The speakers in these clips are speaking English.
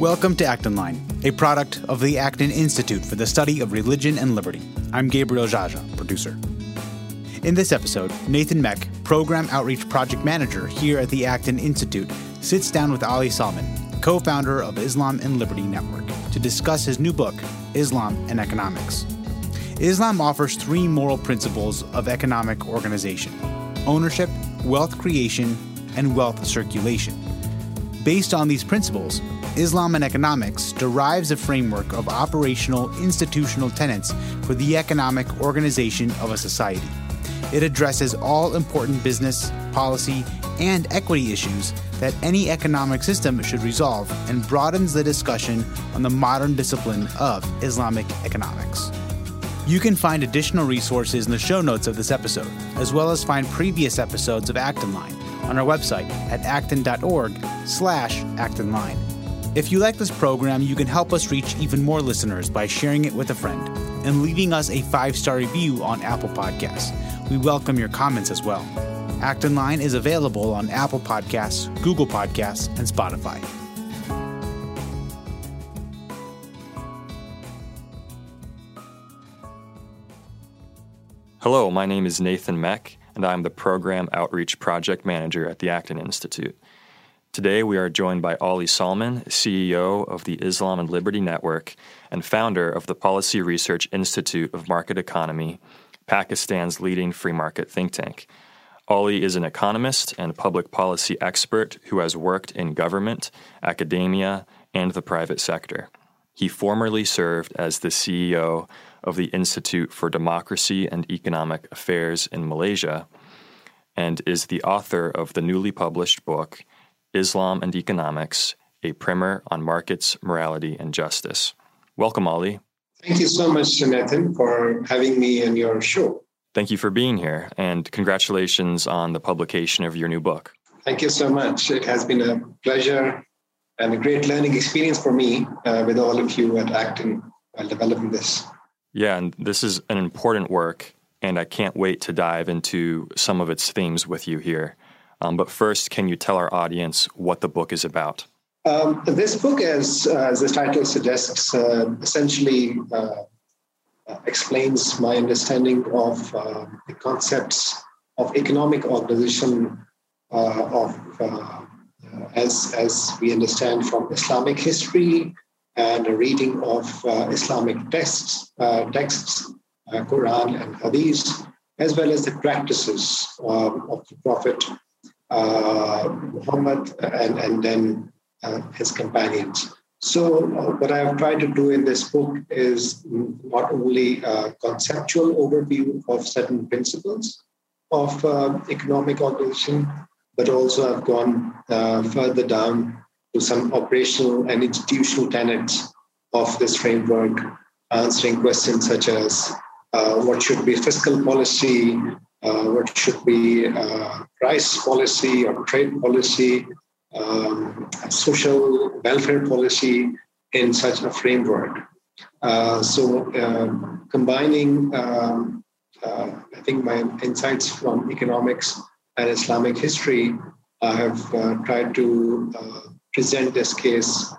Welcome to Acton Line, a product of the Acton Institute for the Study of Religion and Liberty. I'm Gabriel Jaja, producer. In this episode, Nathan Mech, Program Outreach Project Manager here at the Acton Institute, sits down with Ali Salman, co founder of Islam and Liberty Network, to discuss his new book, Islam and Economics. Islam offers three moral principles of economic organization ownership, wealth creation, and wealth circulation. Based on these principles, Islam and Economics derives a framework of operational institutional tenets for the economic organization of a society. It addresses all important business, policy, and equity issues that any economic system should resolve and broadens the discussion on the modern discipline of Islamic economics. You can find additional resources in the show notes of this episode, as well as find previous episodes of Acton Line on our website at acton.org slash actonline. If you like this program, you can help us reach even more listeners by sharing it with a friend and leaving us a five-star review on Apple Podcasts. We welcome your comments as well. Acton Line is available on Apple Podcasts, Google Podcasts, and Spotify. Hello, my name is Nathan Mech, and I'm the Program Outreach Project Manager at the Acton Institute. Today, we are joined by Ali Salman, CEO of the Islam and Liberty Network and founder of the Policy Research Institute of Market Economy, Pakistan's leading free market think tank. Ali is an economist and public policy expert who has worked in government, academia, and the private sector. He formerly served as the CEO of the Institute for Democracy and Economic Affairs in Malaysia and is the author of the newly published book, Islam and Economics A Primer on Markets, Morality, and Justice. Welcome, Ali. Thank you so much, Nathan, for having me on your show. Thank you for being here, and congratulations on the publication of your new book. Thank you so much. It has been a pleasure and a great learning experience for me uh, with all of you at Acton while developing this. Yeah, and this is an important work, and I can't wait to dive into some of its themes with you here. Um, but first, can you tell our audience what the book is about? Um, this book, as, uh, as the title suggests, uh, essentially uh, explains my understanding of uh, the concepts of economic organization uh, of uh, as as we understand from Islamic history and a reading of Islamic texts, texts, Quran and Hadith, as well as the practices um, of the Prophet Muhammad and, and then his companions. So, uh, what I've tried to do in this book is not only a conceptual overview of certain principles of uh, economic organization, but also I've gone uh, further down to some operational and institutional tenets of this framework, answering questions such as uh, what should be fiscal policy, uh, what should be uh, price policy or trade policy, um, social welfare policy in such a framework. Uh, so, um, combining, um, uh, I think, my insights from economics and Islamic history, I have uh, tried to uh, present this case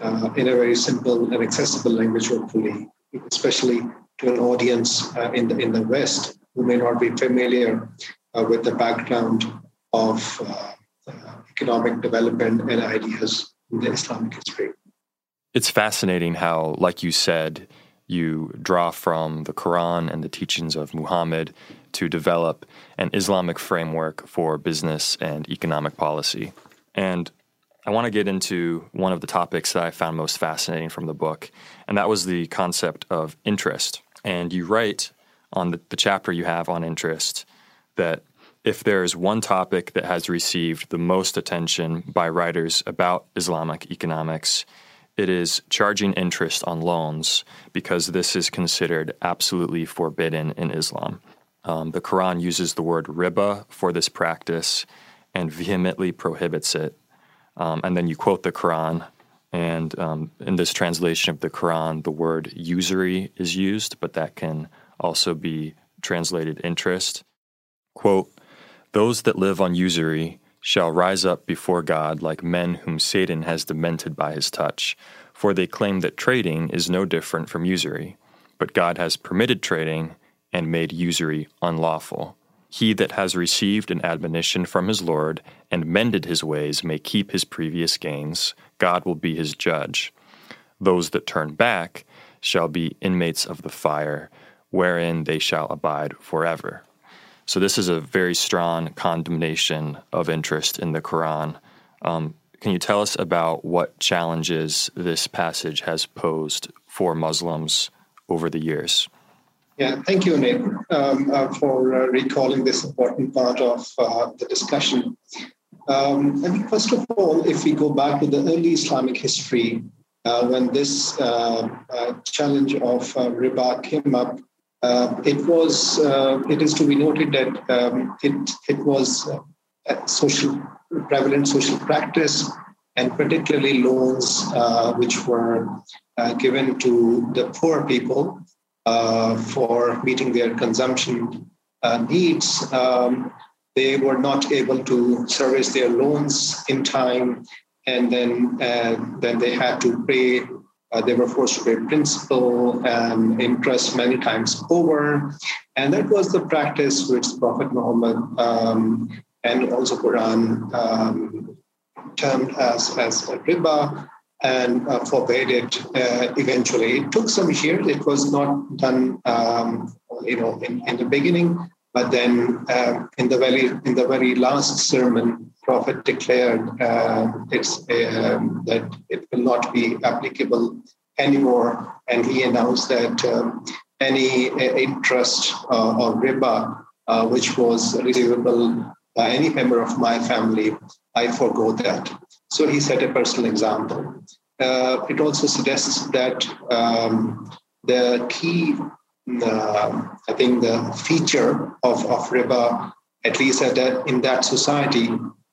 uh, in a very simple and accessible language, hopefully, especially to an audience uh, in the in the West who may not be familiar uh, with the background of uh, economic development and ideas in the Islamic history. It's fascinating how, like you said, you draw from the Quran and the teachings of Muhammad to develop an Islamic framework for business and economic policy. And I want to get into one of the topics that I found most fascinating from the book, and that was the concept of interest. And you write on the, the chapter you have on interest that if there is one topic that has received the most attention by writers about Islamic economics, it is charging interest on loans because this is considered absolutely forbidden in Islam. Um, the Quran uses the word riba for this practice and vehemently prohibits it. Um, and then you quote the Quran, and um, in this translation of the Quran, the word usury is used, but that can also be translated interest. Quote, those that live on usury shall rise up before God like men whom Satan has demented by his touch, for they claim that trading is no different from usury. But God has permitted trading and made usury unlawful. He that has received an admonition from his Lord and mended his ways may keep his previous gains. God will be his judge. Those that turn back shall be inmates of the fire, wherein they shall abide forever. So, this is a very strong condemnation of interest in the Quran. Um, can you tell us about what challenges this passage has posed for Muslims over the years? Yeah, thank you, Nate, um, uh, for uh, recalling this important part of uh, the discussion. Um, mean, first of all, if we go back to the early Islamic history, uh, when this uh, uh, challenge of riba came up, it was it is to be noted that um, it it was social prevalent social practice, and particularly loans which were given to the poor people uh, for meeting their consumption uh, needs, um, they were not able to service their loans in time, and then uh, then they had to pay. Uh, they were forced to pay principal and interest many times over, and that was the practice which Prophet Muhammad um, and also Quran um, termed as as riba and uh, forbade it uh, eventually. It took some years. It was not done, um, you know, in, in the beginning, but then uh, in the very in the very last sermon, Prophet declared uh, it's um, that it will not be applicable anymore, and he announced that um, any uh, interest uh, or riba which was receivable by any member of my family, I forego that. So he set a personal example. Uh, it also suggests that um, the key, uh, I think, the feature of, of riba, at least at that, in that society,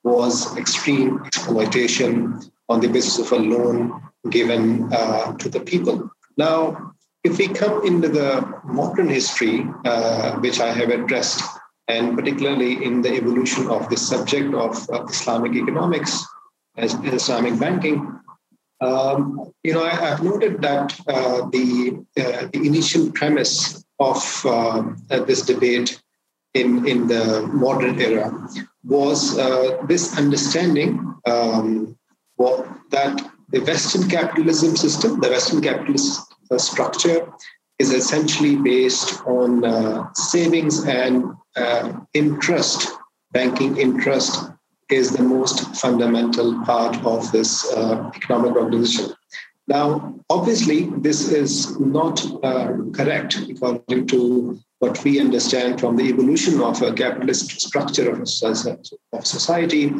was extreme exploitation on the basis of a loan given uh, to the people. Now, if we come into the modern history, uh, which I have addressed, and particularly in the evolution of the subject of Islamic economics, as Islamic banking. Um, you know, I, have noted that uh, the uh, the initial premise of uh, this debate in in the modern era was uh, this understanding um, that the Western capitalism system, the Western capitalist uh, structure, is essentially based on uh, savings and interest, banking interest is the most fundamental part of this uh, economic organization. Now, obviously, this is not uh, correct according to what we understand from the evolution of a capitalist structure of, of society.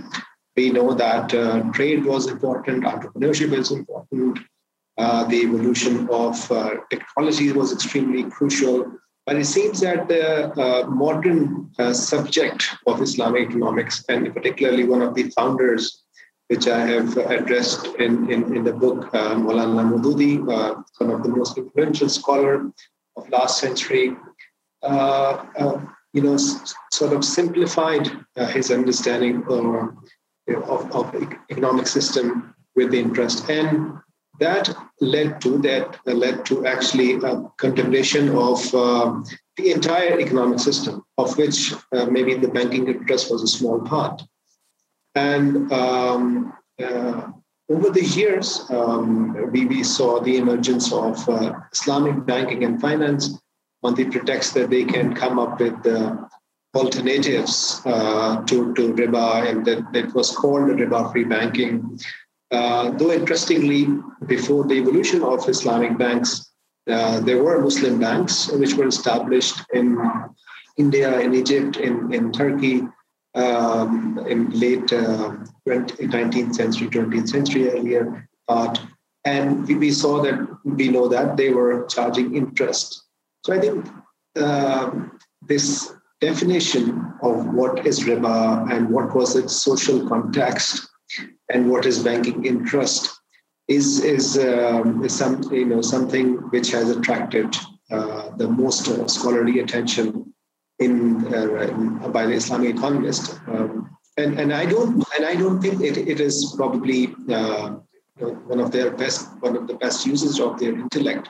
We know that uh, trade was important, entrepreneurship is important, uh, the evolution of uh, technology was extremely crucial. But it seems that the uh, modern uh, subject of Islamic economics, and particularly one of the founders, which I have addressed in, in, in the book, uh, Maulana Maududi, uh, one of the most influential scholar of last century, you know, s- sort of simplified uh, his understanding of, of, economic system with the interest and that led to that led to actually a contemplation of uh, the entire economic system, of which uh, maybe the banking interest was a small part. And um, uh, over the years, um, we, we, saw the emergence of uh, Islamic banking and finance on the pretext that they can come up with uh, alternatives uh, to, to riba, and that, that was called riba-free banking. Uh, though interestingly, before the evolution of Islamic banks, uh, there were Muslim banks which were established in India, in Egypt, in, in Turkey, um, in late uh, 19th century, 20th century earlier part. And we, saw that, we know that they were charging interest. So I think uh, this definition of what is riba and what was its social context and what is banking interest is is, um, is some you know something which has attracted uh, the most uh, scholarly attention in, uh, in, by the Islamic economist. Um, and and I don't and I don't think it, it is probably uh, one of their best one of the best uses of their intellect.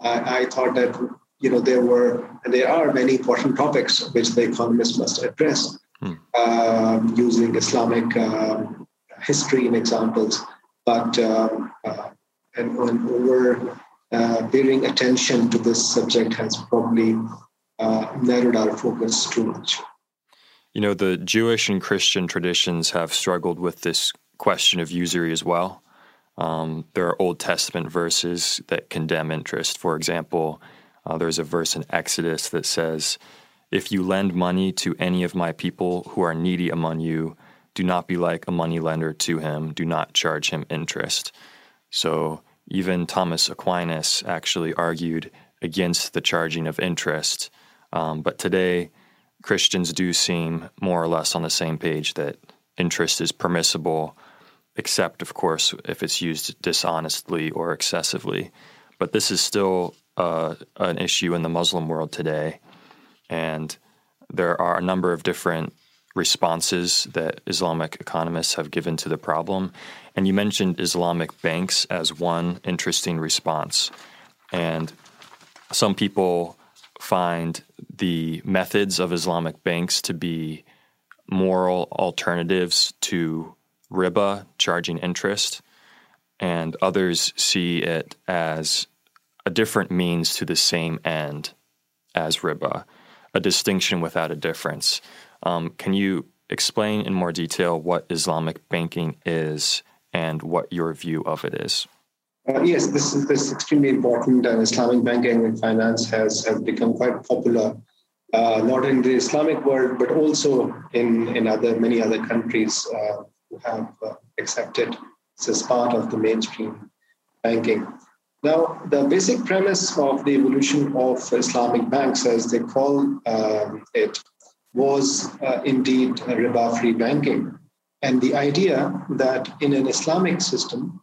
I, I thought that you know there were and there are many important topics which the economist must address hmm. um, using Islamic um, history and examples, but um, uh, over uh, attention to this subject has probably uh, narrowed our focus too much. You know, the Jewish and Christian traditions have struggled with this question of usury as well. Um, there are Old Testament verses that condemn interest. For example, uh, there's a verse in Exodus that says, If you lend money to any of my people who are needy among you, do not be like a money lender to him, do not charge him interest. So even Thomas Aquinas actually argued against the charging of interest. Um, but today, Christians do seem more or less on the same page that interest is permissible, except, of course, if it's used dishonestly or excessively. But this is still uh, an issue in the Muslim world today. And there are a number of different responses that Islamic economists have given to the problem. And you mentioned Islamic banks as one interesting response. And some people find the methods of Islamic banks to be moral alternatives to riba, charging interest, and others see it as a different means to the same end as riba, a distinction without a difference. Um, can you explain in more detail what Islamic banking is and what your view of it is? Uh, yes, this is this is extremely important, and Islamic banking and finance has, has become quite popular, uh, not in the Islamic world, but also in, in other many other countries uh, who have uh, accepted this as part of the mainstream banking. Now, the basic premise of the evolution of Islamic banks, as they call um, it, was uh, indeed riba-free banking, and the idea that in an Islamic system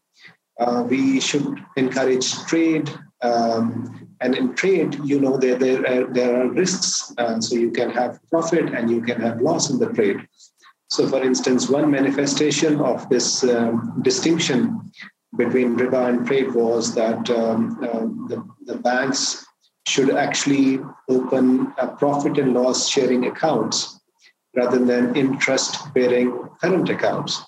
uh, we should encourage trade. Um, and in trade, you know, there, there, are, there are risks. So you can have profit and you can have loss in the trade. So, for instance, one manifestation of this um, distinction between riba and trade was that um, uh, the, the, banks should actually open profit and loss sharing accounts rather than interest bearing current accounts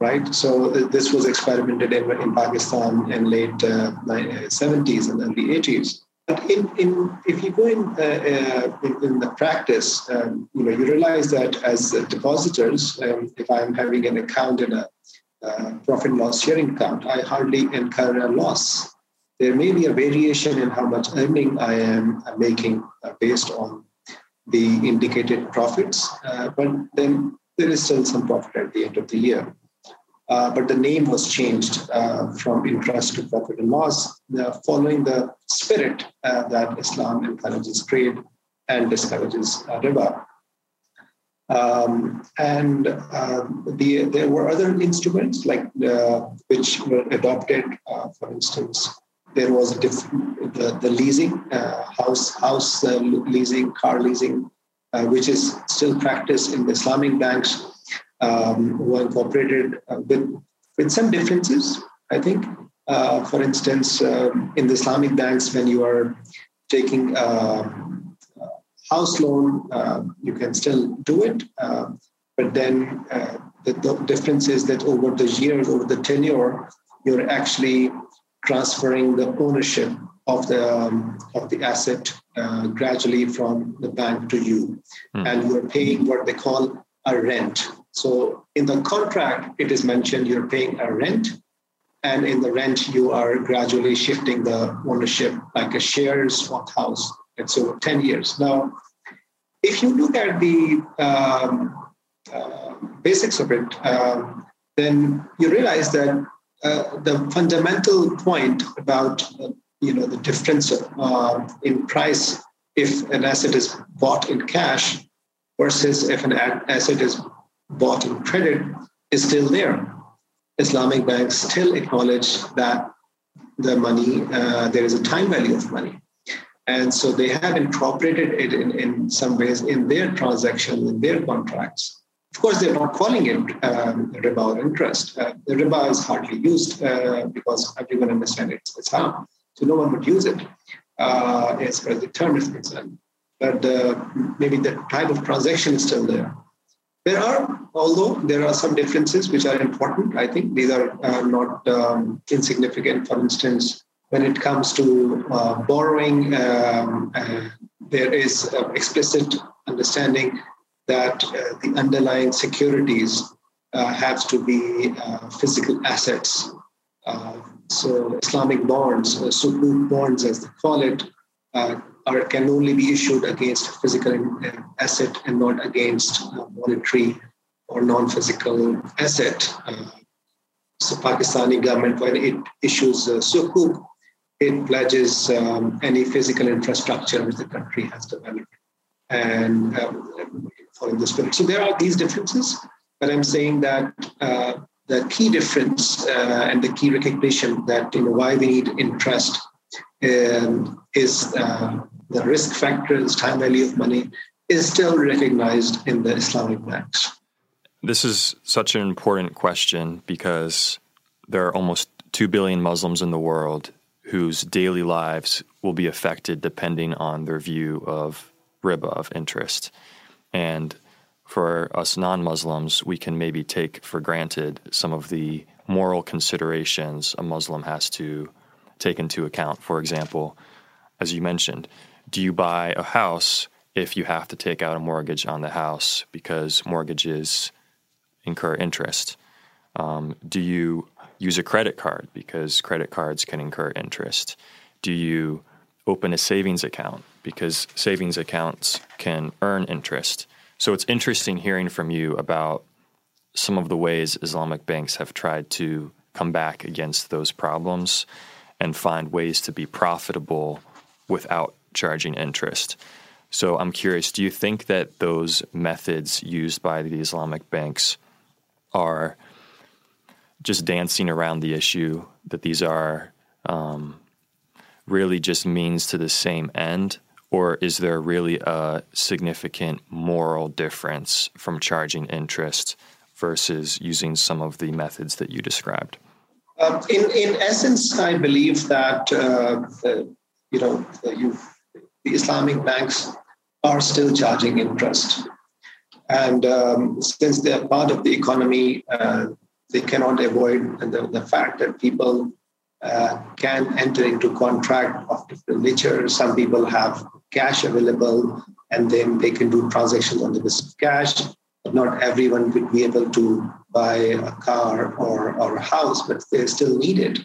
right? So this was experimented in, in Pakistan in late uh, 70s and early 80s. But in, in, if you go in, uh, uh, in, in, the practice, um, you know, you realize that as depositors, um, if I'm having an account in a uh, profit loss sharing account, I hardly incur a loss. There may be a variation in how much earning I am making uh, based on the indicated profits, uh, but then there is still some profit at the end of the year. Uh, but the name was changed uh, from interest to profit and loss, uh, following the spirit that Islam encourages trade and discourages riba. Um, and um, the, there were other instruments like which were adopted. for instance, there was the, the leasing, house house leasing, car leasing, which is still practiced in the Islamic banks um, who are incorporated uh, with, with some differences, I think. Uh, for instance, uh, in the Islamic banks, when you are taking a house loan, uh, you can still do it. Uh, but then uh, the, the, difference is that over the years, over the tenure, you're actually transferring the ownership of the um, of the asset gradually from the bank to you, mm. and you're paying what they call a rent. So in the contract, it is mentioned you're paying a rent, and in the rent, you are gradually shifting the ownership like a shares of house. It's over 10 years. Now, if you look at the um, uh, basics of it, um, then you realize that uh, the fundamental point about you know the difference uh, in price if an asset is bought in cash versus if an asset is bought in credit is still there. Islamic banks still acknowledge that the money, uh, there is a time value of money. And so they have incorporated it in, in some ways in their transactions, in their contracts. Of course, they're not calling it um, riba or interest. Uh, the riba is hardly used uh, because everyone understands it's, it's. So no one would use it uh, as far as the term is concerned. But maybe the type of transaction is still there. There are, although there are some differences which are important, I think these are uh, not um, insignificant. For instance, when it comes to uh, borrowing, um, uh, there is explicit understanding that uh, the underlying securities uh, have to be uh, physical assets. so Islamic bonds, uh, sukuk bonds as they call it, are, can only be issued against a physical asset and not against monetary or non-physical asset. so Pakistani government, when it issues uh, sukuk, it pledges um, any physical infrastructure which the country has developed and um, following the spirit. So there are these differences, but I'm saying that uh, the key difference uh, and the key recognition that you know why we need interest um, is uh, the risk factor, factors, time value of money, is still recognized in the Islamic banks. This is such an important question because there are almost 2 billion Muslims in the world whose daily lives will be affected depending on their view of riba of interest. And for us non Muslims, we can maybe take for granted some of the moral considerations a Muslim has to take into account. For example, as you mentioned, do you buy a house if you have to take out a mortgage on the house because mortgages incur interest? Um, do you use a credit card because credit cards can incur interest? Do you open a savings account because savings accounts can earn interest. So it's interesting hearing from you about some of the ways Islamic banks have tried to come back against those problems and find ways to be profitable without charging interest. So I'm curious, do you think that those methods used by the Islamic banks are just dancing around the issue, that these are um, really just means to the same end? Or is there really a significant moral difference from charging interest versus using some of the methods that you described? Uh, in, in essence, I believe that uh, the, you know you, the Islamic banks are still charging interest, and um, since they are part of the economy, uh, they cannot avoid the, the fact that people uh, can enter into contract of different nature. Some people have cash available and then they can do transactions on the basis of cash. But not everyone would be able to buy a car or, or a house, but they still need it.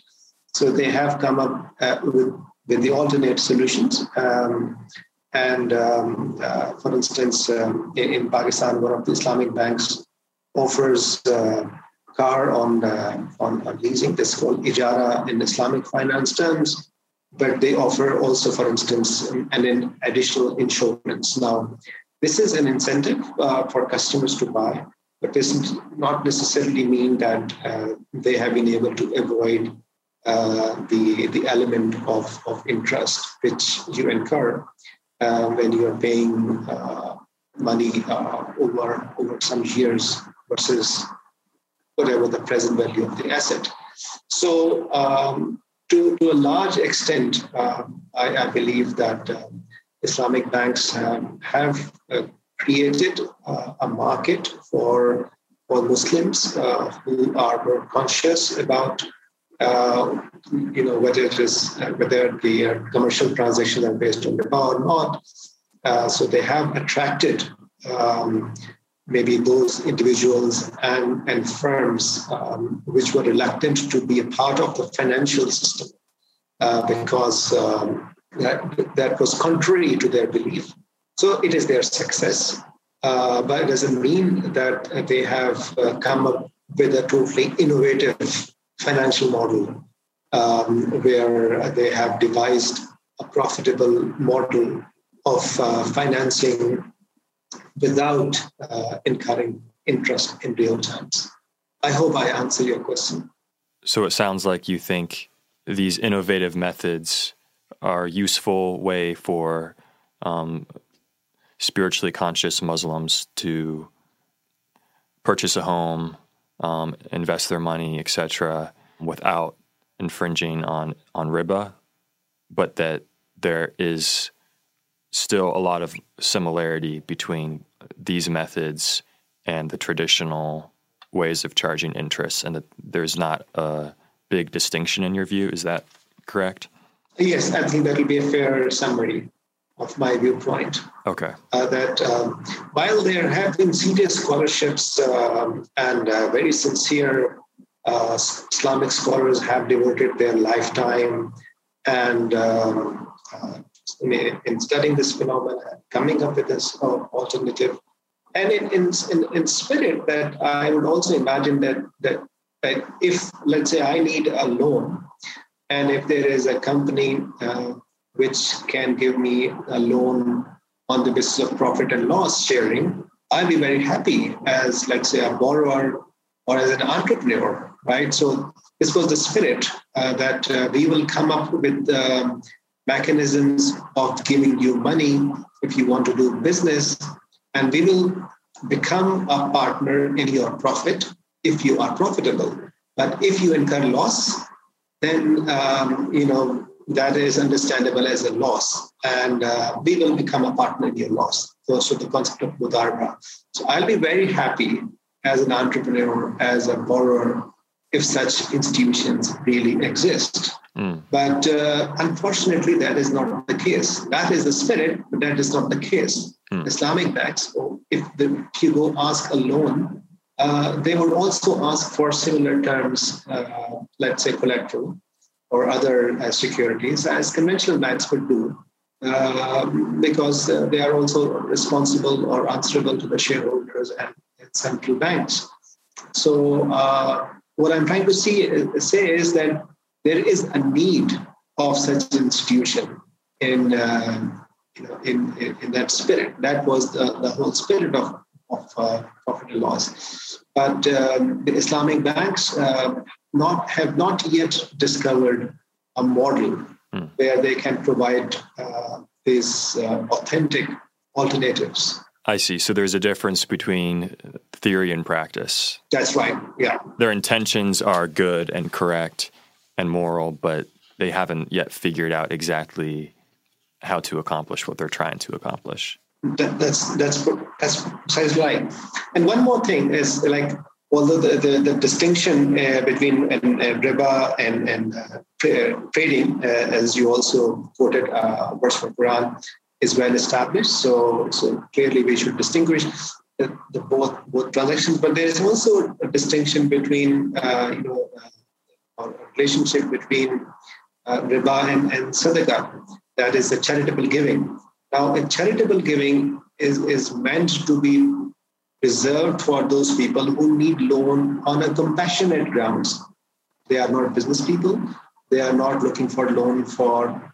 So they have come up uh, with, with the alternate solutions. Um, and um, uh, for instance, um, in, Pakistan, one of the Islamic banks offers uh, car on, on, on leasing. This is called ijara in Islamic finance terms, but they offer also, for instance, an additional insurance. Now, this is an incentive uh, for customers to buy, but this does not necessarily mean that uh, they have been able to avoid uh, the, the element of, of interest which you incur uh, when you are paying uh, money over, over some years versus whatever the present value of the asset. So, um, to, to a large extent, uh, I, I, believe that uh, Islamic banks have, have uh, created uh, a market for, for Muslims uh, who are more conscious about. Uh, you know whether it is whether the commercial transactions are based on the riba or not, so they have attracted um, maybe those individuals and, and firms um, which were reluctant to be a part of the financial system uh, because um, that, that was contrary to their belief. So it is their success, uh, but it doesn't mean that they have uh, come up with a totally innovative financial model um, where they have devised a profitable model of uh, financing without uh, incurring interest in real terms. I hope I answer your question. So it sounds like you think these innovative methods are a useful way for um, spiritually conscious Muslims to purchase a home, um, invest their money, etc., without infringing on on riba, but that there is still a lot of similarity between these methods and the traditional ways of charging interest, and that there's not a big distinction in your view. Is that correct? Yes, I think that will be a fair summary of my viewpoint. Okay. Uh, that um, while there have been serious scholarships um, and uh, very sincere uh, Islamic scholars have devoted their lifetime and um, uh, in, in, studying this phenomenon, coming up with this uh, alternative, and in, in, in, spirit, that I would also imagine that, that that if let's say I need a loan, and if there is a company uh, which can give me a loan on the basis of profit and loss sharing, I'll be very happy as, let's say, a borrower or as an entrepreneur, right? So this was the spirit uh, that uh, we will come up with um, mechanisms of giving you money if you want to do business, and we will become a partner in your profit if you are profitable. But if you incur loss, then um, you know that is understandable as a loss, and uh, we will become a partner in your loss. So, so the concept of mudarba. So I'll be very happy as an entrepreneur, as a borrower, if such institutions really exist. Mm. But uh, unfortunately, that is not the case. That is the spirit, but that is not the case. Mm. Islamic banks, if, the, if you go ask a loan, uh, they would also ask for similar terms, uh, let's say collateral or other uh, securities, as conventional banks would do, uh, because uh, they are also responsible or answerable to the shareholders and, central banks. So, what I'm trying to see, say is that there is a need of such institution in, you know, in, in, in, that spirit. That was the, the whole spirit of of uh, profit and loss. But um, the Islamic banks uh, not have not yet discovered a model mm. where they can provide uh, these uh, authentic alternatives. I see. So there's a difference between theory and practice. That's right. Yeah. Their intentions are good and correct and moral, but they haven't yet figured out exactly how to accomplish what they're trying to accomplish. That, that's that's that's precisely right. And one more thing is like although the, the, the distinction uh, between uh, riba and, and uh, trading, uh, as you also quoted uh, verse from Quran, is well established. So, so clearly we should distinguish the, the both both transactions. But there is also a distinction between uh, you know a relationship between riba and, and sadaqah. That is the charitable giving. Now, a charitable giving is, is meant to be reserved for those people who need loan on a compassionate grounds. They are not business people. They are not looking for loan for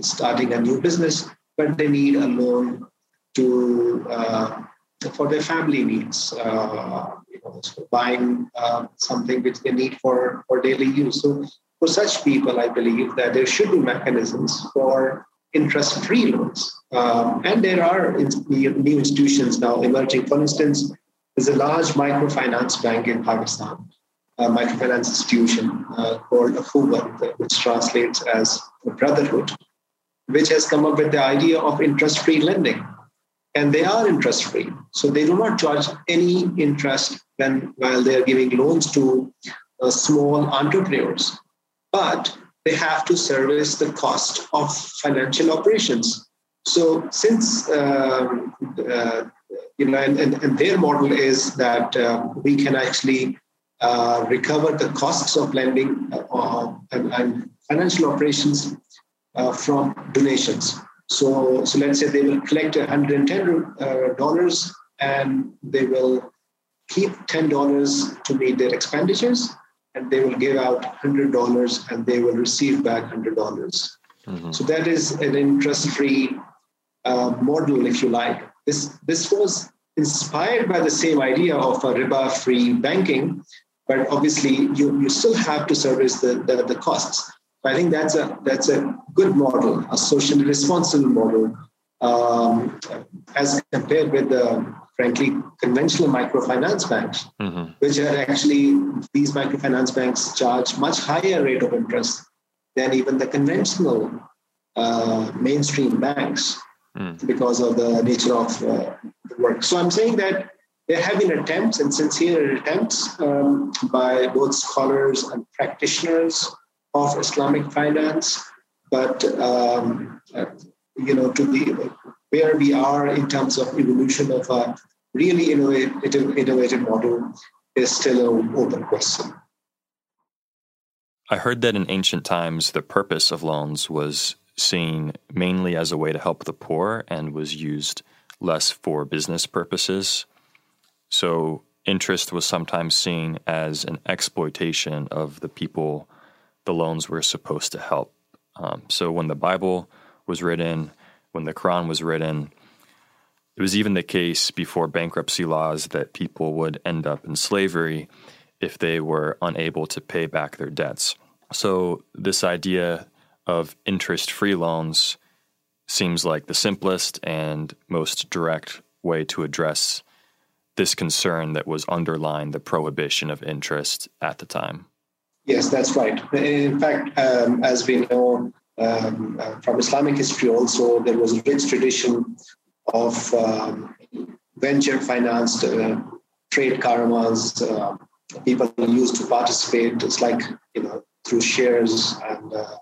starting a new business, but they need a loan to uh, for their family needs. Uh, you know, so buying uh, something which they need for for daily use. So for such people, I believe that there should be mechanisms for interest-free loans. Um, and there are new institutions now emerging. For instance, there's a large microfinance bank in Pakistan, a microfinance institution uh, called Akhuwat, which translates as brotherhood, which has come up with the idea of interest-free lending. And they are interest-free. So they do not charge any interest when while they are giving loans to uh, small entrepreneurs. But they have to service the cost of financial operations. So since um, uh, you know, and, and, and, their model is that um, we can actually uh, recover the costs of lending uh, and, and, financial operations uh, from donations. So, so let's say they will collect $110 uh, and they will keep $10 to meet their expenditures and they will give out $100 and they will receive back 100. dollars mm hmm So that is an interest-free uh, model, if you like. This, this was inspired by the same idea of a riba-free banking, but obviously you, you still have to service the, the, the costs. I think that's a, that's a good model, a socially responsible model, um, as compared with the frankly, conventional microfinance banks, mm-hmm. which are actually, these microfinance banks charge much higher rate of interest than even the conventional uh, mainstream banks mm. because of the nature of uh, the work. So I'm saying that there have been attempts and sincere attempts um, by both scholars and practitioners of Islamic finance, but um, uh, you know, to the where we are in terms of evolution of a really innovative, innovative model is still an open question. I heard that in ancient times, the purpose of loans was seen mainly as a way to help the poor and was used less for business purposes. So, interest was sometimes seen as an exploitation of the people the loans were supposed to help. Um, so, when the Bible was written, when the Quran was written, it was even the case before bankruptcy laws that people would end up in slavery if they were unable to pay back their debts. So, this idea of interest free loans seems like the simplest and most direct way to address this concern that was underlying the prohibition of interest at the time. Yes, that's right. In fact, um, as we know um, uh, from Islamic history, also, there was a rich tradition of um, venture financed uh, trade caravans. Uh, people used to participate. It's like, you know, through shares and uh,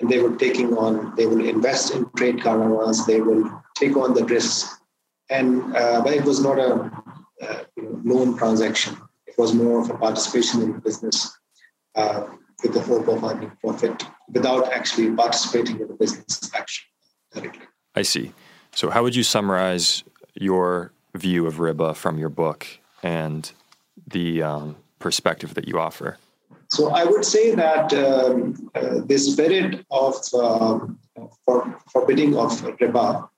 and they were taking on, they will invest in trade caravans, they will take on the risks. And uh, but it was not a uh, you know, loan transaction. It was more of a participation in business uh, with the hope of earning profit without actually participating in the business action directly. I see. So, how would you summarize your view of riba from your book and the um, perspective that you offer? So I would say that um, uh, the spirit of um, for forbidding of riba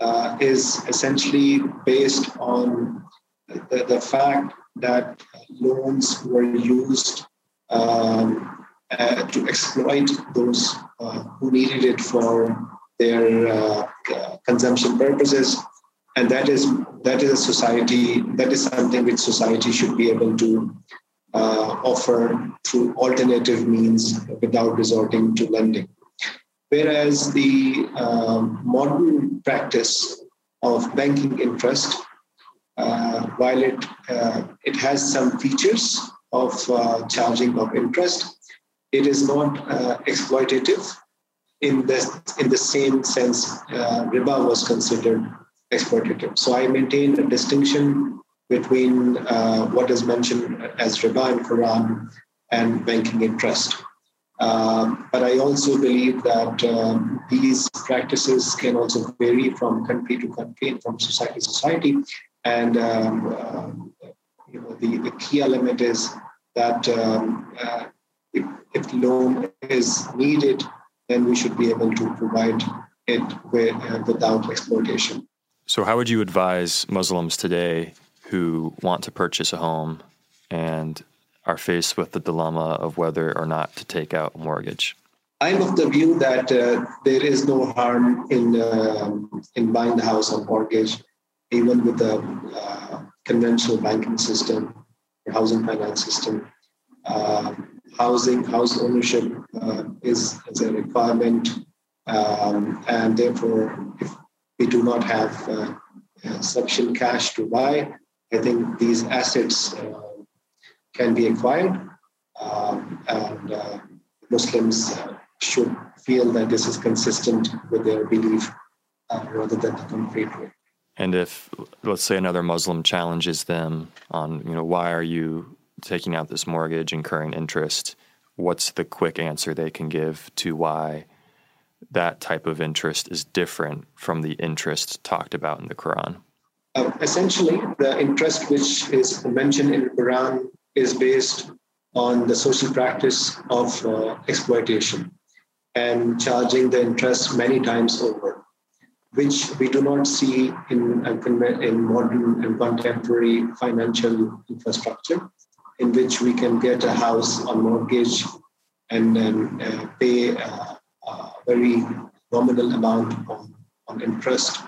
uh, is essentially based on the, the, fact that loans were used um, uh, to exploit those uh, who needed it for their uh, consumption purposes and that is that is a society that is something which society should be able to uh, offer through alternative means without resorting to lending. Whereas the modern practice of banking interest, uh, while it, uh, it has some features of uh, charging of interest, it is not uh, exploitative in the, in the same sense uh, riba was considered exploitative. So I maintain a distinction between uh, what is mentioned as riba in Quran and banking interest. Um, but I also believe that um, these practices can also vary from country to country and from society to society. And um, uh, you know, the, the key element is that um, uh, if, if loan is needed, then we should be able to provide it with, uh, without exploitation. So, how would you advise Muslims today who want to purchase a home and are faced with the dilemma of whether or not to take out a mortgage? I'm of the view that uh, there is no harm in uh, in buying the house on mortgage, even with the uh, conventional banking system or housing finance system. Uh, housing, house ownership uh, is, is a requirement, um, and therefore, if we do not have uh, sufficient cash to buy, I think these assets uh, can be acquired, um, and uh, Muslims uh, should feel that this is consistent with their belief rather than the way. And if, let's say, another Muslim challenges them on, you know, why are you taking out this mortgage, incurring interest? What's the quick answer they can give to why that type of interest is different from the interest talked about in the Quran? Uh, essentially, the interest which is mentioned in the Quran is based on the social practice of uh, exploitation and charging the interest many times over, which we do not see in, in modern and contemporary financial infrastructure, in which we can get a house on mortgage and then uh, pay a, a very nominal amount on, on interest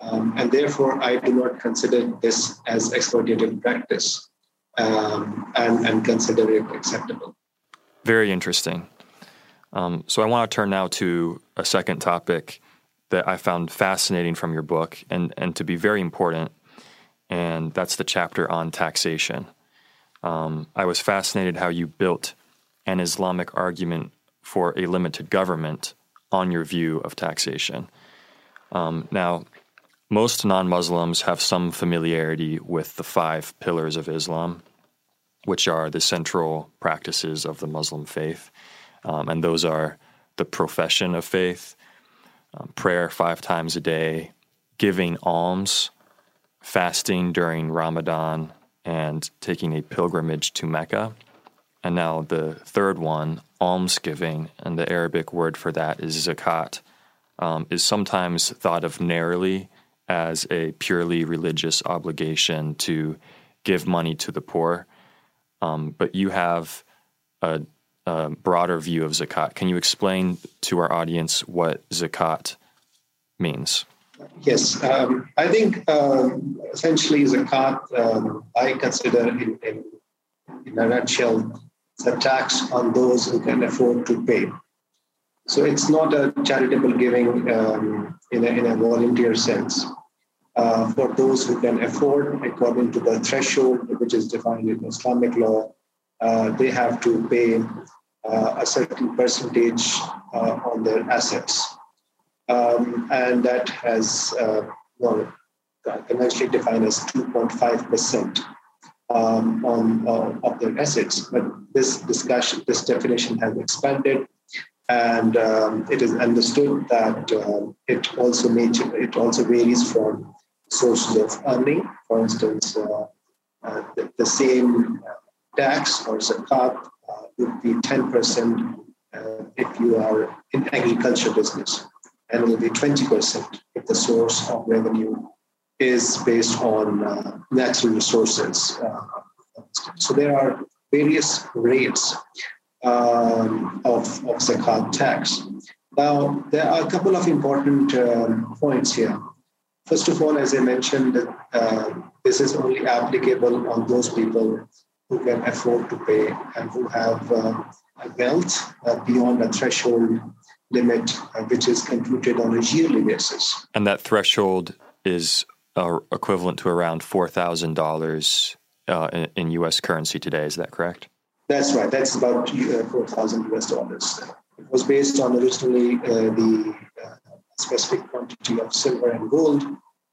Um, and therefore, I do not consider this as exploitative practice um, and, and consider it acceptable. Very interesting. Um, so I want to turn now to a second topic that I found fascinating from your book and, and to be very important, and that's the chapter on taxation. Um, I was fascinated how you built an Islamic argument for a limited government on your view of taxation. Um, now, most non Muslims have some familiarity with the five pillars of Islam, which are the central practices of the Muslim faith. Um, and those are the profession of faith, um, prayer five times a day, giving alms, fasting during Ramadan, and taking a pilgrimage to Mecca. And now the third one, almsgiving, and the Arabic word for that is zakat, um, is sometimes thought of narrowly as a purely religious obligation to give money to the poor. Um, but you have a, a, broader view of zakat. Can you explain to our audience what zakat means? Yes, um, I think um, essentially zakat, um, I consider in, in, in a nutshell, it's a tax on those who can afford to pay. So it's not a charitable giving um, in, a, in a volunteer sense. Uh, for those who can afford, according to the threshold which is defined in Islamic law, uh, they have to pay uh, a certain percentage uh, on their assets. Um, and that has uh, well, conventionally defined as 2.5% um, on of their assets. But this discussion, this definition has expanded, and um, it is understood that uh, it also major, it also varies from sources of earning. For instance, uh, uh, the, the, same tax or zakat uh, would be 10% uh, if you are in agriculture business, and it will be 20% if the source of revenue is based on uh, natural resources. Uh, so there are various rates um, of, of zakat tax. Now, there are a couple of important um, points here. First of all, as I mentioned, uh, this is only applicable on those people who can afford to pay and who have uh, wealth uh, beyond a threshold limit, uh, which is computed on a yearly basis. And that threshold is uh, equivalent to around four thousand uh, dollars in U.S. currency today. Is that correct? That's right. That's about uh, four thousand US dollars. It was based on originally uh, the uh, specific quantity of silver and gold,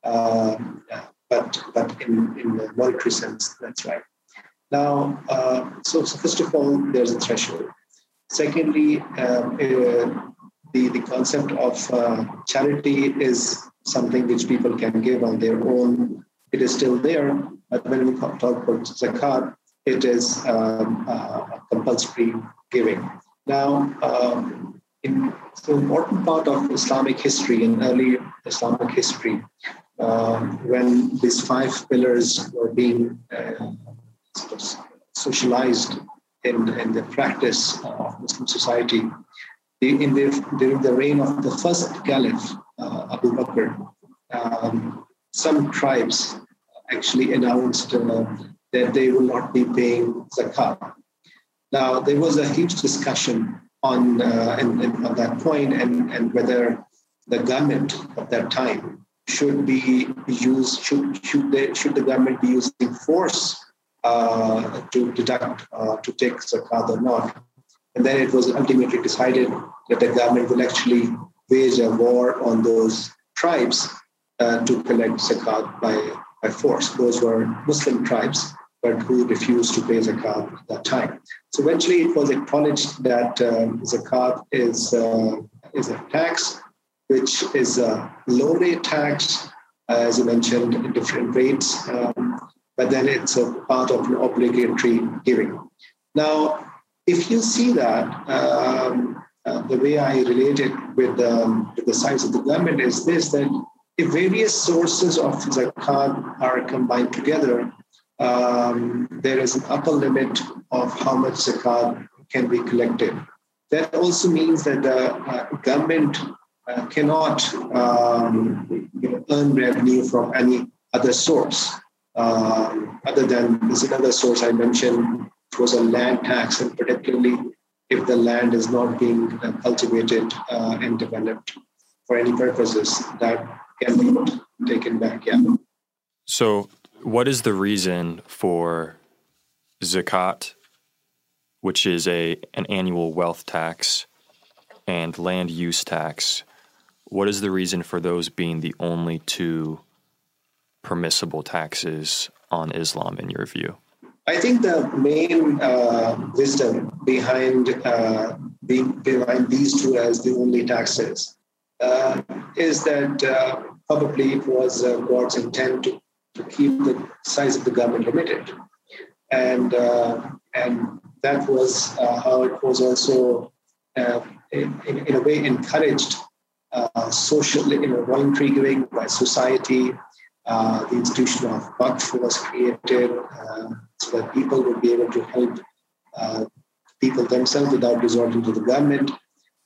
um, but but in in the monetary sense, that's right. Now, uh, so, so first of all, there's a threshold. Secondly, um, uh, the the concept of uh, charity is something which people can give on their own. It is still there, but when we talk about zakat, it is um, uh, compulsory giving. Now, um, in the important part of Islamic history, in early Islamic history, um, when these five pillars were being uh, socialized in, in the practice of Muslim society, in the, during the reign of the first caliph, uh, Abu Bakr, um, some tribes actually announced uh, that they will not be paying zakat. Now, there was a huge discussion on, uh, and, and on that point and, and whether the government of that time should be used, should, should, they, should the government be using force uh, to deduct, uh, to take zakat or not. And then it was ultimately decided that the government will actually wage a war on those tribes uh, to collect zakat by, by force. Those were Muslim tribes, but who refused to pay zakat at that time. So eventually it was acknowledged that um, zakat is, uh, is a tax, which is a low rate tax, as you mentioned, different rates, um, but then it's a part of an obligatory giving. Now, if you see that, um, uh, the way I relate it with, um, with the size of the government is this that if various sources of zakat are combined together, um, there is an upper limit of how much zakat can be collected. That also means that the uh, government uh, cannot um, you know, earn revenue from any other source um, other than there's another source I mentioned, it was a land tax, and particularly if the land is not being uh, cultivated uh, and developed for any purposes, that can be taken back. Yeah. So, what is the reason for zakat, which is a an annual wealth tax, and land use tax? What is the reason for those being the only two permissible taxes on Islam in your view? I think the main uh, wisdom behind uh, being, behind these two as the only taxes uh, is that uh, probably it was uh, God's intent to, to keep the size of the government limited, and uh, and that was how it was also in, in, a way encouraged social, you know, voluntary giving by society uh, the institution of Waqf was created uh, so that people would be able to help uh, people themselves without resorting to the government.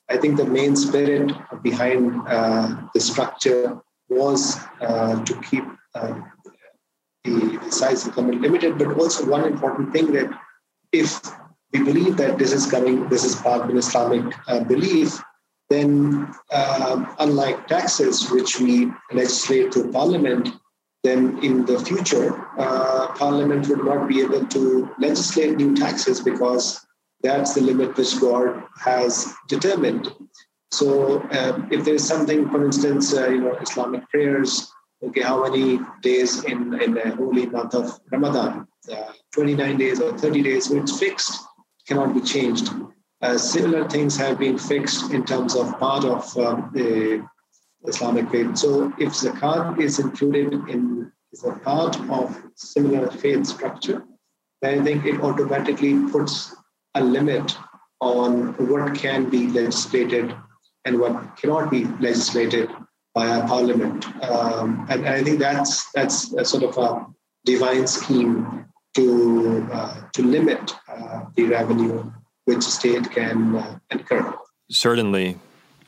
I think the main spirit behind uh, the structure was uh, to keep uh, the, the, size of the government limited, but also one important thing that if we believe that this is coming, this is part of an Islamic belief, then unlike taxes, which we legislate through parliament, then in the future, uh, Parliament would not be able to legislate new taxes because that's the limit which God has determined. So, um, if there is something, for instance, uh, you know, Islamic prayers, okay, how many days in in the holy month of Ramadan? Uh, 29 days or 30 days, so it's fixed, cannot be changed. Uh, similar things have been fixed in terms of part of um, the Islamic faith. So if zakat is included in is a part of similar faith structure, then I think it automatically puts a limit on what can be legislated and what cannot be legislated by our parliament. Um, and, and, I think that's that's a sort of a divine scheme to uh, to limit uh, the revenue which state can uh, incur. Certainly,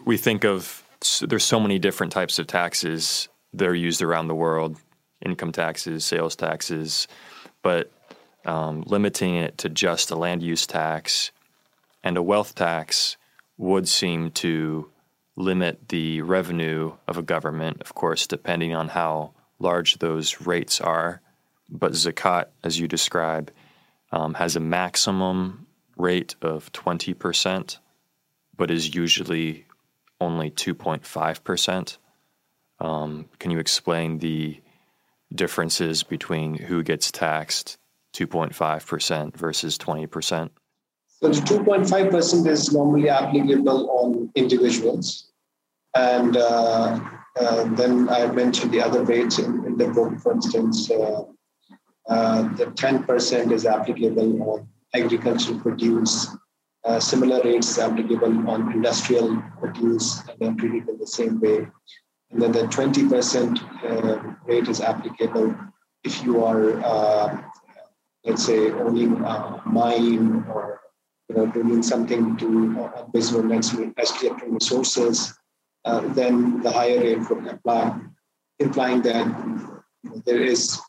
we think of there's so many different types of taxes that are used around the world income taxes, sales taxes, but um, limiting it to just a land use tax and a wealth tax would seem to limit the revenue of a government, of course, depending on how large those rates are. But zakat, as you describe, um, has a maximum rate of 20%, but is usually only 2.5%. Um, can you explain the differences between who gets taxed 2.5% versus 20%? So the 2.5% is normally applicable on individuals. And uh, uh, then I mentioned the other rates in, in the book, for instance, uh, uh the 10% is applicable on agricultural produce uh, similar rates applicable on industrial produce and then treated in the same way. And then the 20% uh, rate is applicable if you are, uh, let's say, owning a mine or you know, doing something to uh, business extracting resources, uh, then the higher rate would apply, implying that there is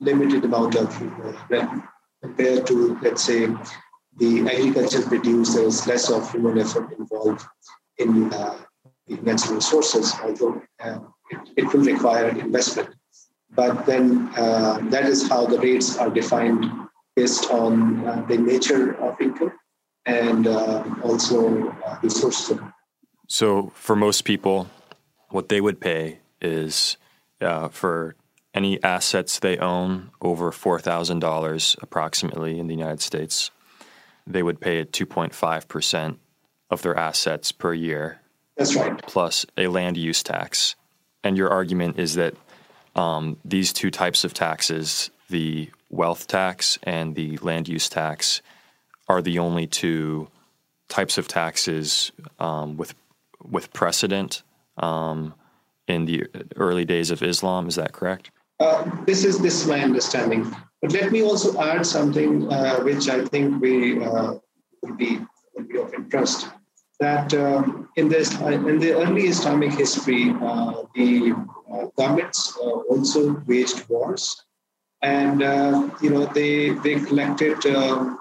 limited amount of uh, compared to, let's say, the agriculture produces less of human effort involved in uh, the natural resources, although uh, it, it, will require investment. But then uh, that is how the rates are defined based on uh, the nature of income and uh, also uh, the sources of So for most people, what they would pay is for any assets they own over $4,000 approximately in the United States they would pay 2.5% of their assets per year. That's right. Plus a land use tax. And your argument is that um, these two types of taxes, the wealth tax and the land use tax, are the only two types of taxes um, with with precedent um, in the early days of Islam. Is that correct? Uh, this is this is my understanding. But let me also add something uh, which I think we uh, will be will be of interest. that um, in this in the early Islamic history, uh, the uh, governments uh, also waged wars, and uh, you know they they collected um,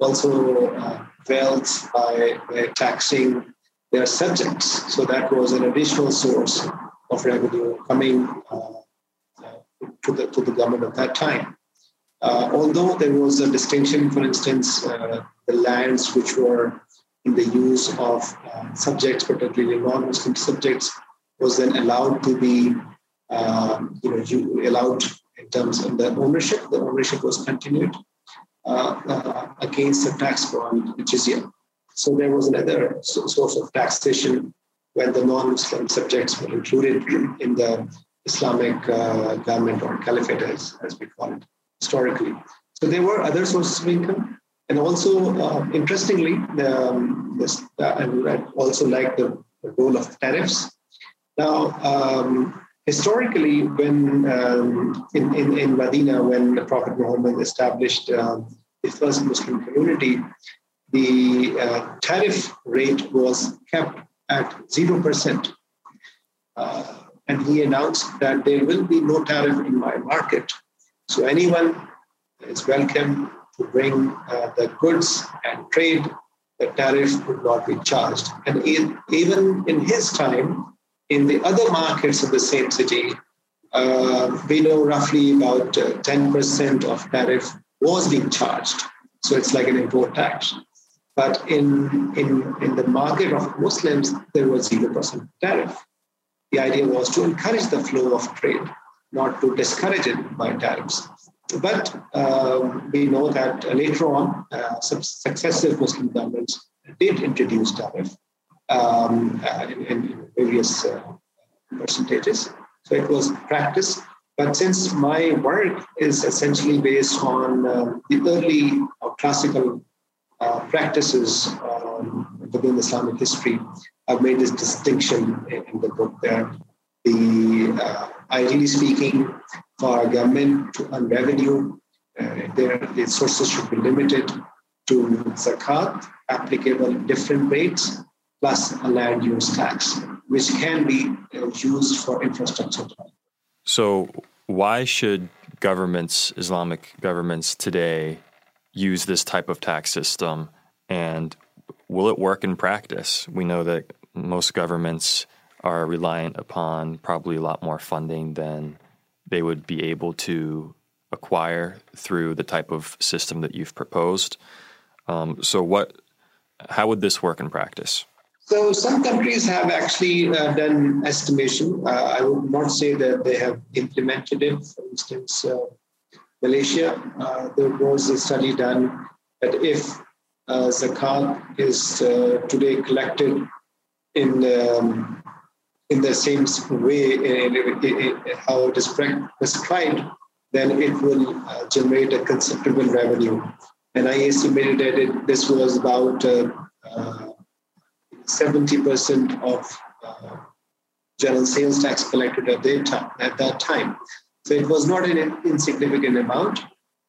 also uh, wealth by, by taxing their subjects. So that was an additional source of revenue coming uh, to the to the government at that time. Although there was a distinction, for instance, the lands which were in the use of uh, subjects, particularly non-Muslim subjects, was then allowed to be, um, you know, you allowed in terms of the ownership. The ownership was continued uh, uh, against the tax bond, which is jizya. So there was another source of taxation when the non-Muslim subjects were included in the Islamic uh, government or caliphate, as, as we call it historically. So there were other sources of income. And also, uh, interestingly, um, this, uh, I also like the, the, role of tariffs. Now, um, historically, when um, in, in, in Medina, when the Prophet Muhammad established uh, the first Muslim community, the uh, tariff rate was kept at 0%. Uh, and he announced that there will be no tariff in my market. So anyone is welcome to bring uh, the goods and trade, the tariff would not be charged. And in, even in his time, in the other markets of the same city, uh, we know roughly about uh, 10% of tariff was being charged. So it's like an import tax. But in, in, in the market of Muslims, there was 0% tariff. The idea was to encourage the flow of trade, not to discourage it by tariffs. But um, we know that later on, uh, successive Muslim governments did introduce tariff um, uh, in, in, various uh, percentages. So it was practice. But since my work is essentially based on um, the early classical uh, practices um, within Islamic history, I've made this distinction in, in the book there. The uh, ideally speaking, for government to earn revenue, uh, their, sources should be limited to zakat, applicable different rates, plus a land use tax, which can be uh, used for infrastructure. So, why should governments, Islamic governments today, use this type of tax system? And will it work in practice? We know that most governments are reliant upon probably a lot more funding than they would be able to acquire through the type of system that you've proposed. Um, so, what? How would this work in practice? So, some countries have actually uh, done estimation. Uh, I would not say that they have implemented it. For instance, uh, Malaysia, uh, there was a study done that if uh, zakat is uh, today collected in um, in the same way in, in, in how it is prescribed, then it will uh, generate a considerable revenue. And I estimated that it, this was about uh, uh, 70% of uh, general sales tax collected at that, time, at that time. So it was not an insignificant amount.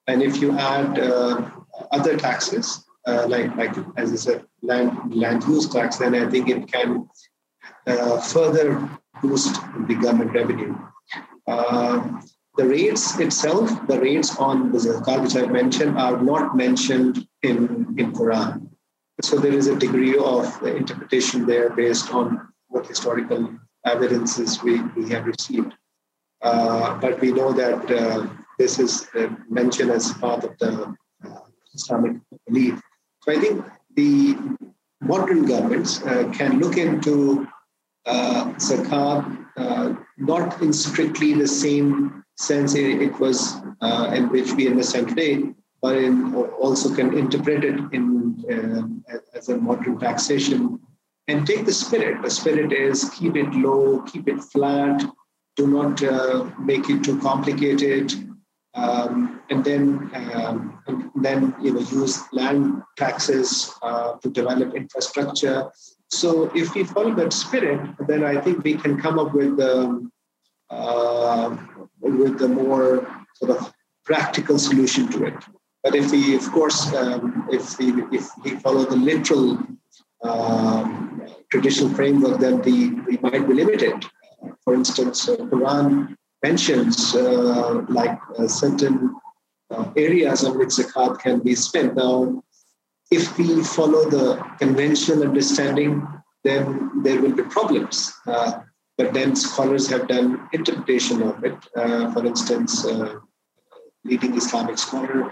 And if you add uh, other taxes, uh, like, like as I said, land, land use tax, then I think it can uh, further boost the government revenue. Uh, the rates itself, the rates on the zakat which I've mentioned, are not mentioned in in Quran. So there is a degree of interpretation there based on what historical evidences we, we have received. Uh, but we know that uh, this is uh, mentioned as part of the uh, Islamic belief. So I think the modern governments uh, can look into uh, uh, not in strictly the same sense it was uh, in which we understand today, but in, also can interpret it in uh, as a modern taxation. And take the spirit. The spirit is keep it low, keep it flat, do not uh, make it too complicated, um, and then um, and then you know use land taxes uh, to develop infrastructure so if we follow that spirit, then I think we can come up with um, uh, with a more sort of practical solution to it. But if we, of course, um, if we if we follow the literal um, traditional framework, then the, we might be limited. For instance, uh, Quran mentions uh, like uh, certain uh, areas on which zakat can be spent. Now, if we follow the conventional understanding, then there will be problems. Uh, but then scholars have done interpretation of it. Uh, for instance, uh, leading Islamic scholar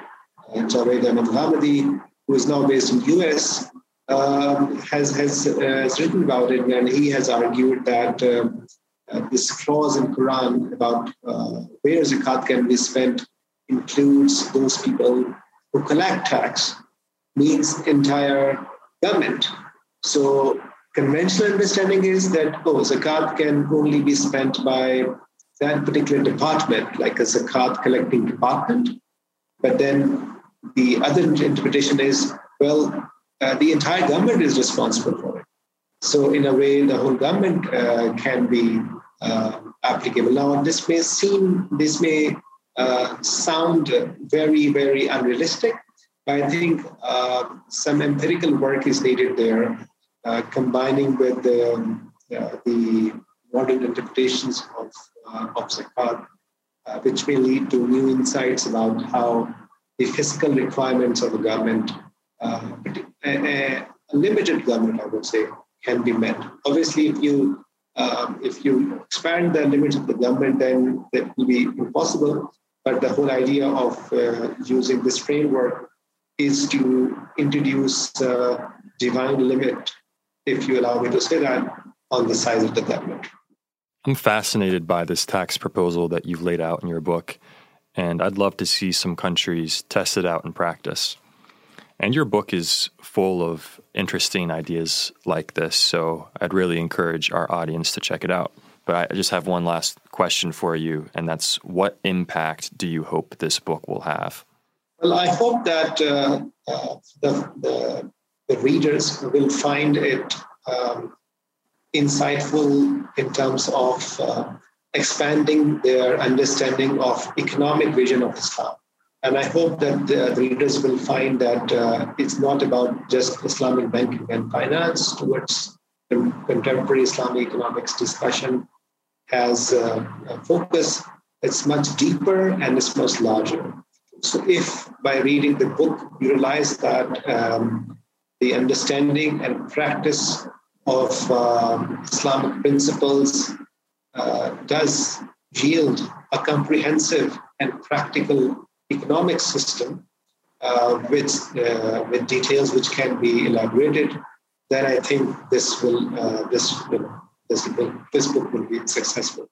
uh, Javed Ahmad Ghamidi, who is now based in the US, um, has, has, has written about it, and he has argued that um, uh, this clause in Quran about uh, where zakat can be spent includes those people who collect tax, means entire government. So conventional understanding is that oh, zakat can only be spent by that particular department, like a zakat collecting department. But then the other interpretation is well, uh, the entire government is responsible for it. So in a way, the whole government uh, can be uh, applicable. Now, this may seem, this may uh, sound very, very unrealistic, but I think uh, some empirical work is needed there, uh, combining with the, the modern interpretations of, of zakat, which may lead to new insights about how the fiscal requirements of the government, a, a limited government, I would say, can be met. Obviously, if you um, if you expand the limits of the government, then that will be impossible. But the whole idea of uh, using this framework is to introduce a divine limit, if you allow me to say that, on the size of the government. I'm fascinated by this tax proposal that you've laid out in your book, and I'd love to see some countries test it out in practice. And your book is full of interesting ideas like this, so I'd really encourage our audience to check it out. But I just have one last question for you, and that's what impact do you hope this book will have? Well, I hope that uh, uh, the, the, the, readers will find it um, insightful in terms of uh, expanding their understanding of economic vision of Islam. And I hope that the readers will find that uh, it's not about just Islamic banking and finance towards contemporary Islamic economics discussion has a focus that's much deeper and it's much larger. So if by reading the book you realize that um, the understanding and practice of um, Islamic principles uh, does yield a comprehensive and practical economic system uh, with, uh, with details which can be elaborated, then I think this will, uh, this, will, this, will, this book will be successful.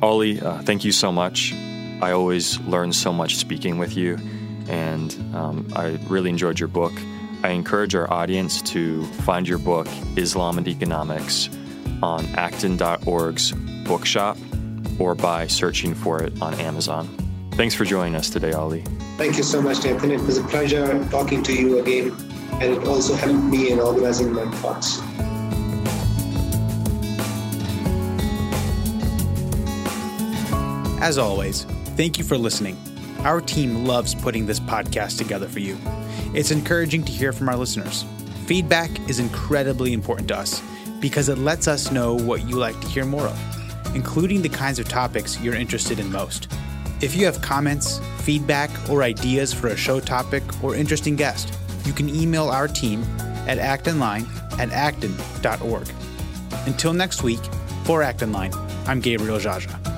Ali, uh, thank you so much. I always learn so much speaking with you, and um, I really enjoyed your book. I encourage our audience to find your book, Islam and Economics, on acton.org's bookshop or by searching for it on Amazon. Thanks for joining us today, Ali. Thank you so much, Nathan. It was a pleasure talking to you again, and it also helped me in organizing my thoughts. As always, thank you for listening. Our team loves putting this podcast together for you. It's encouraging to hear from our listeners. Feedback is incredibly important to us because it lets us know what you like to hear more of, including the kinds of topics you're interested in most. If you have comments, feedback, or ideas for a show topic or interesting guest, you can email our team at actonline at acton.org. Until next week, for Acton Line, I'm Gabriel Jaja.